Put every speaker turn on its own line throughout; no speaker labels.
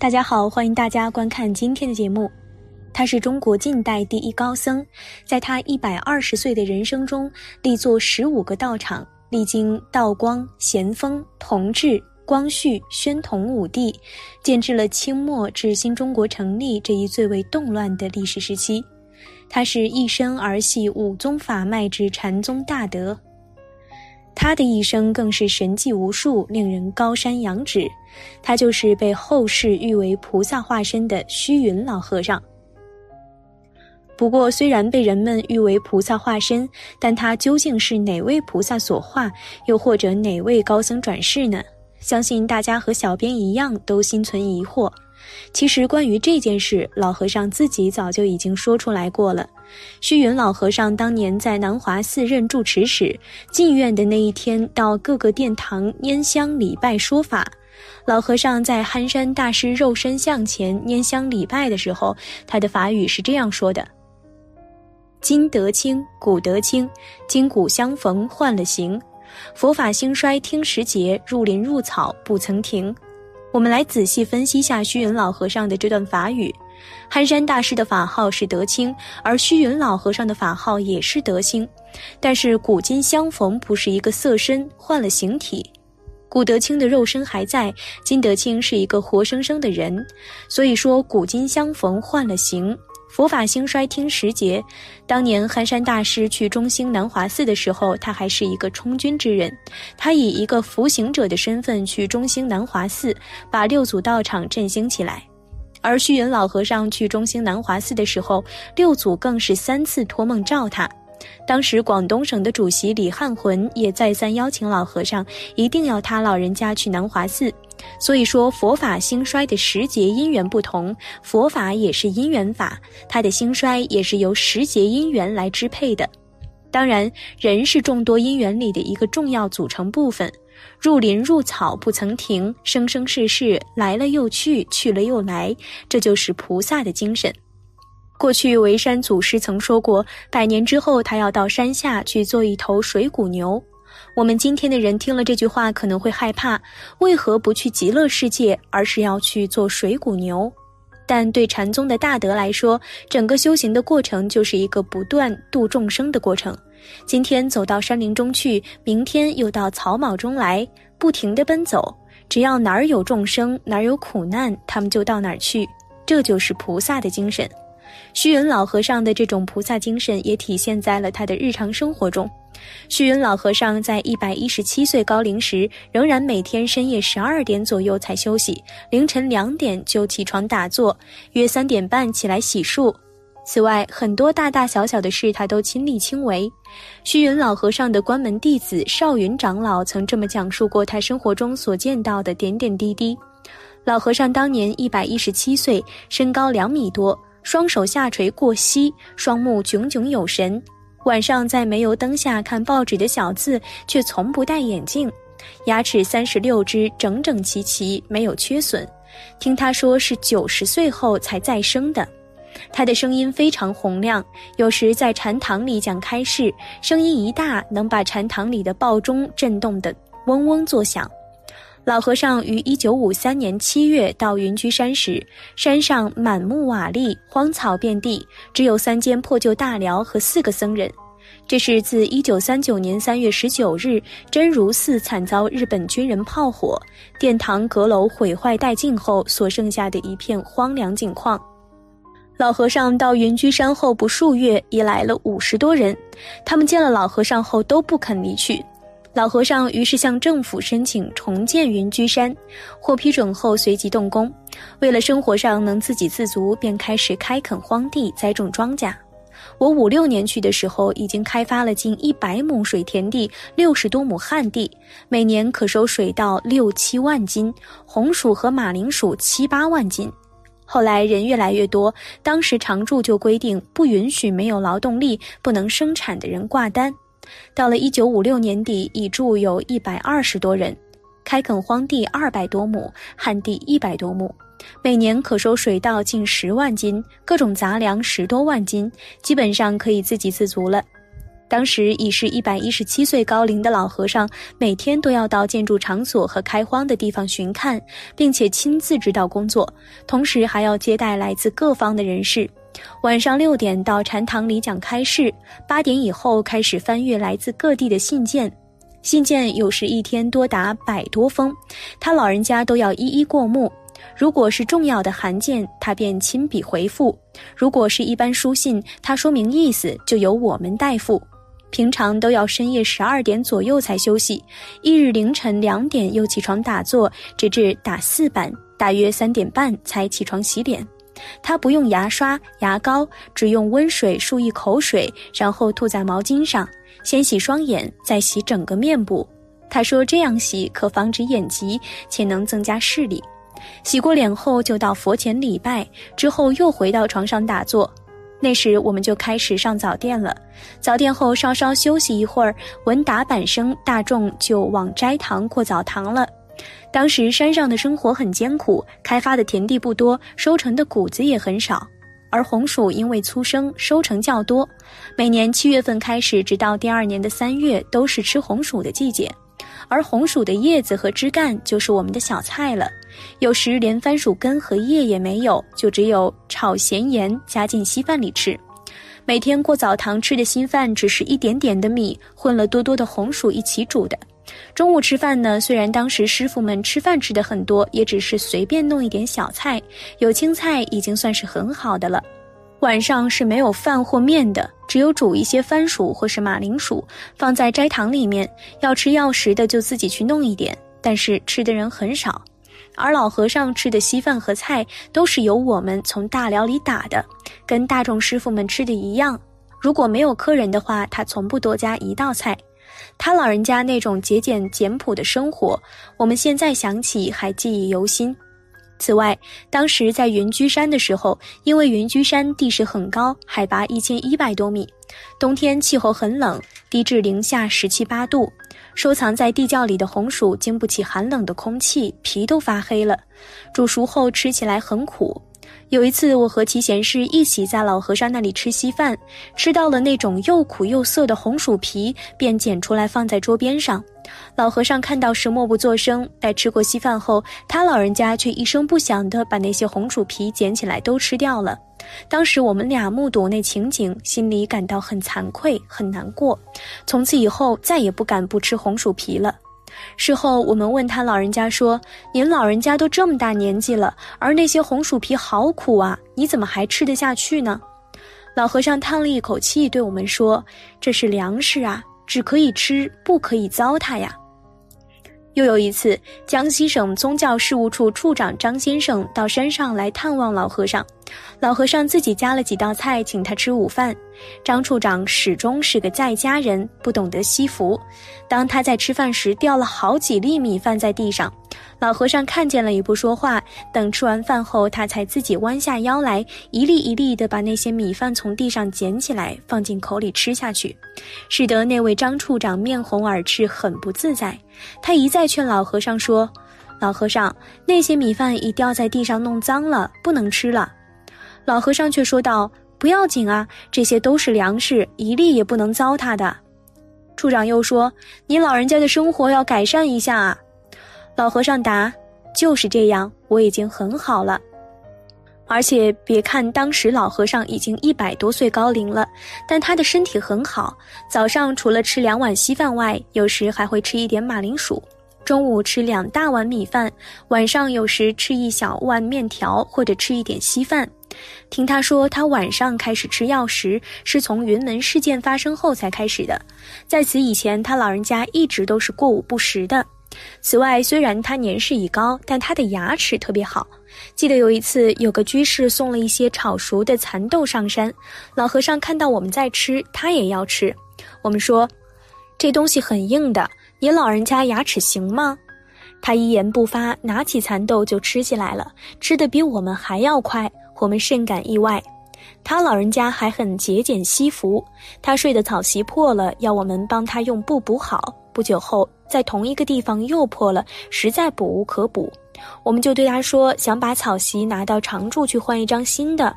大家好，欢迎大家观看今天的节目。他是中国近代第一高僧，在他一百二十岁的人生中，立作十五个道场，历经道光、咸丰、同治、光绪、宣统五帝，见证了清末至新中国成立这一最为动乱的历史时期。他是一生儿系五宗法脉之禅宗大德。他的一生更是神迹无数，令人高山仰止。他就是被后世誉为菩萨化身的虚云老和尚。不过，虽然被人们誉为菩萨化身，但他究竟是哪位菩萨所化，又或者哪位高僧转世呢？相信大家和小编一样都心存疑惑。其实，关于这件事，老和尚自己早就已经说出来过了。虚云老和尚当年在南华寺任住持时，进院的那一天，到各个殿堂拈香礼拜说法。老和尚在憨山大师肉身像前拈香礼拜的时候，他的法语是这样说的：“今得清，古得清，今古相逢换了形。佛法兴衰听时节，入林入草不曾停。”我们来仔细分析下虚云老和尚的这段法语。憨山大师的法号是德清，而虚云老和尚的法号也是德清。但是古今相逢不是一个色身，换了形体。古德清的肉身还在，今德清是一个活生生的人。所以说古今相逢换了形。佛法兴衰听时节。当年憨山大师去中兴南华寺的时候，他还是一个充军之人。他以一个服刑者的身份去中兴南华寺，把六祖道场振兴起来。而虚云老和尚去中兴南华寺的时候，六祖更是三次托梦召他。当时广东省的主席李汉魂也再三邀请老和尚，一定要他老人家去南华寺。所以说，佛法兴衰的时节因缘不同，佛法也是因缘法，它的兴衰也是由时节因缘来支配的。当然，人是众多因缘里的一个重要组成部分。入林入草不曾停，生生世世来了又去，去了又来，这就是菩萨的精神。过去维山祖师曾说过，百年之后他要到山下去做一头水谷牛。我们今天的人听了这句话可能会害怕，为何不去极乐世界，而是要去做水谷牛？但对禅宗的大德来说，整个修行的过程就是一个不断度众生的过程。今天走到山林中去，明天又到草莽中来，不停地奔走。只要哪儿有众生，哪儿有苦难，他们就到哪儿去。这就是菩萨的精神。虚云老和尚的这种菩萨精神，也体现在了他的日常生活中。虚云老和尚在一百一十七岁高龄时，仍然每天深夜十二点左右才休息，凌晨两点就起床打坐，约三点半起来洗漱。此外，很多大大小小的事他都亲力亲为。虚云老和尚的关门弟子少云长老曾这么讲述过他生活中所见到的点点滴滴：老和尚当年一百一十七岁，身高两米多，双手下垂过膝，双目炯炯有神。晚上在煤油灯下看报纸的小字，却从不戴眼镜，牙齿三十六只整整齐齐，没有缺损。听他说是九十岁后才再生的。他的声音非常洪亮，有时在禅堂里讲开示，声音一大，能把禅堂里的报钟震动得嗡嗡作响。老和尚于一九五三年七月到云居山时，山上满目瓦砾，荒草遍地，只有三间破旧大寮和四个僧人。这是自一九三九年三月十九日真如寺惨遭日本军人炮火，殿堂阁楼毁坏殆尽后所剩下的一片荒凉景况。老和尚到云居山后不数月，已来了五十多人，他们见了老和尚后都不肯离去。老和尚于是向政府申请重建云居山，获批准后随即动工。为了生活上能自给自足，便开始开垦荒地，栽种庄稼。我五六年去的时候，已经开发了近一百亩水田地，六十多亩旱地，每年可收水稻六七万斤，红薯和马铃薯七八万斤。后来人越来越多，当时常住就规定不允许没有劳动力、不能生产的人挂单。到了一九五六年底，已住有一百二十多人，开垦荒地二百多亩，旱地一百多亩，每年可收水稻近十万斤，各种杂粮十多万斤，基本上可以自给自足了。当时已是一百一十七岁高龄的老和尚，每天都要到建筑场所和开荒的地方巡看，并且亲自指导工作，同时还要接待来自各方的人士。晚上六点到禅堂里讲开示，八点以后开始翻阅来自各地的信件，信件有时一天多达百多封，他老人家都要一一过目。如果是重要的函件，他便亲笔回复；如果是一般书信，他说明意思就由我们代付。平常都要深夜十二点左右才休息，一日凌晨两点又起床打坐，直至打四板，大约三点半才起床洗脸。他不用牙刷、牙膏，只用温水漱一口水，然后吐在毛巾上，先洗双眼，再洗整个面部。他说这样洗可防止眼疾，且能增加视力。洗过脸后就到佛前礼拜，之后又回到床上打坐。那时我们就开始上早殿了。早殿后稍稍休息一会儿，闻打板声，大众就往斋堂或澡堂了。当时山上的生活很艰苦，开发的田地不多，收成的谷子也很少。而红薯因为粗生，收成较多。每年七月份开始，直到第二年的三月，都是吃红薯的季节。而红薯的叶子和枝干就是我们的小菜了。有时连番薯根和叶也没有，就只有炒咸盐加进稀饭里吃。每天过澡堂吃的稀饭只是一点点的米混了多多的红薯一起煮的。中午吃饭呢，虽然当时师傅们吃饭吃的很多，也只是随便弄一点小菜，有青菜已经算是很好的了。晚上是没有饭或面的，只有煮一些番薯或是马铃薯放在斋堂里面，要吃要食的就自己去弄一点，但是吃的人很少。而老和尚吃的稀饭和菜都是由我们从大寮里打的，跟大众师傅们吃的一样。如果没有客人的话，他从不多加一道菜。他老人家那种节俭简朴的生活，我们现在想起还记忆犹新。此外，当时在云居山的时候，因为云居山地势很高，海拔一千一百多米，冬天气候很冷，低至零下十七八度。收藏在地窖里的红薯经不起寒冷的空气，皮都发黑了。煮熟后吃起来很苦。有一次，我和齐贤士一起在老和尚那里吃稀饭，吃到了那种又苦又涩的红薯皮，便捡出来放在桌边上。老和尚看到时默不作声。待吃过稀饭后，他老人家却一声不响地把那些红薯皮捡起来都吃掉了。当时我们俩目睹那情景，心里感到很惭愧、很难过。从此以后，再也不敢不吃红薯皮了。事后，我们问他老人家说：“您老人家都这么大年纪了，而那些红薯皮好苦啊，你怎么还吃得下去呢？”老和尚叹了一口气，对我们说：“这是粮食啊，只可以吃，不可以糟蹋呀。”又有一次，江西省宗教事务处处长张先生到山上来探望老和尚，老和尚自己加了几道菜请他吃午饭。张处长始终是个在家人，不懂得惜福。当他在吃饭时掉了好几粒米饭在地上。老和尚看见了也不说话，等吃完饭后，他才自己弯下腰来，一粒一粒地把那些米饭从地上捡起来，放进口里吃下去，使得那位张处长面红耳赤，很不自在。他一再劝老和尚说：“老和尚，那些米饭已掉在地上，弄脏了，不能吃了。”老和尚却说道：“不要紧啊，这些都是粮食，一粒也不能糟蹋的。”处长又说：“你老人家的生活要改善一下啊。”老和尚答：“就是这样，我已经很好了。而且别看当时老和尚已经一百多岁高龄了，但他的身体很好。早上除了吃两碗稀饭外，有时还会吃一点马铃薯；中午吃两大碗米饭；晚上有时吃一小碗面条，或者吃一点稀饭。听他说，他晚上开始吃药时，是从云门事件发生后才开始的。在此以前，他老人家一直都是过午不食的。”此外，虽然他年事已高，但他的牙齿特别好。记得有一次，有个居士送了一些炒熟的蚕豆上山，老和尚看到我们在吃，他也要吃。我们说：“这东西很硬的，你老人家牙齿行吗？”他一言不发，拿起蚕豆就吃起来了，吃得比我们还要快。我们甚感意外。他老人家还很节俭惜福，他睡的草席破了，要我们帮他用布补好。不久后。在同一个地方又破了，实在补无可补，我们就对他说：“想把草席拿到常住去换一张新的。”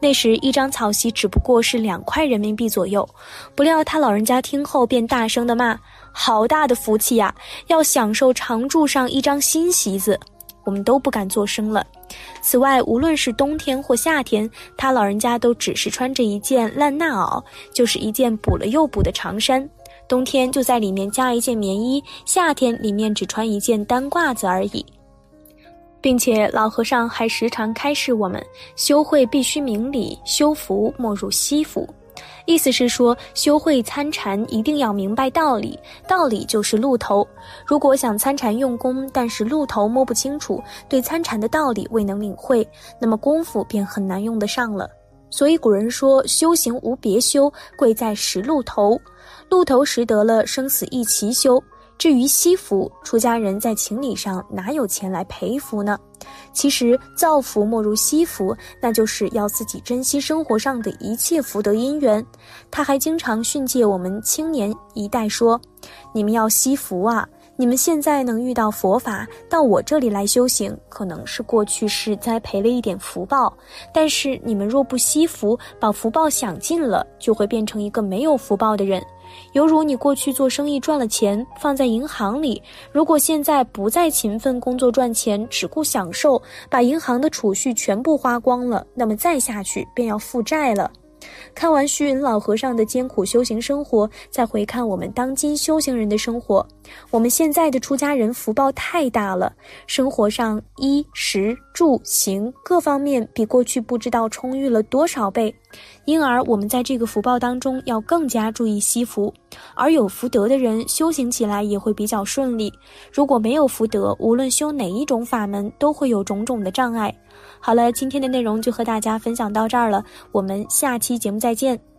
那时一张草席只不过是两块人民币左右。不料他老人家听后便大声的骂：“好大的福气呀！要享受常住上一张新席子。”我们都不敢作声了。此外，无论是冬天或夏天，他老人家都只是穿着一件烂衲袄，就是一件补了又补的长衫。冬天就在里面加一件棉衣，夏天里面只穿一件单褂子而已，并且老和尚还时常开示我们：修会必须明理，修福莫入西服。意思是说，修会参禅一定要明白道理，道理就是路头。如果想参禅用功，但是路头摸不清楚，对参禅的道理未能领会，那么功夫便很难用得上了。所以古人说，修行无别修，贵在识路头。路头识得了，生死一齐修。至于惜福，出家人在情理上哪有钱来赔福呢？其实造福莫如惜福，那就是要自己珍惜生活上的一切福德因缘。他还经常训诫我们青年一代说：“你们要惜福啊！你们现在能遇到佛法，到我这里来修行，可能是过去世栽培了一点福报。但是你们若不惜福，把福报享尽了，就会变成一个没有福报的人。”犹如你过去做生意赚了钱放在银行里，如果现在不再勤奋工作赚钱，只顾享受，把银行的储蓄全部花光了，那么再下去便要负债了。看完虚云老和尚的艰苦修行生活，再回看我们当今修行人的生活，我们现在的出家人福报太大了，生活上衣食住行各方面比过去不知道充裕了多少倍，因而我们在这个福报当中要更加注意惜福，而有福德的人修行起来也会比较顺利。如果没有福德，无论修哪一种法门，都会有种种的障碍。好了，今天的内容就和大家分享到这儿了，我们下期节目再见。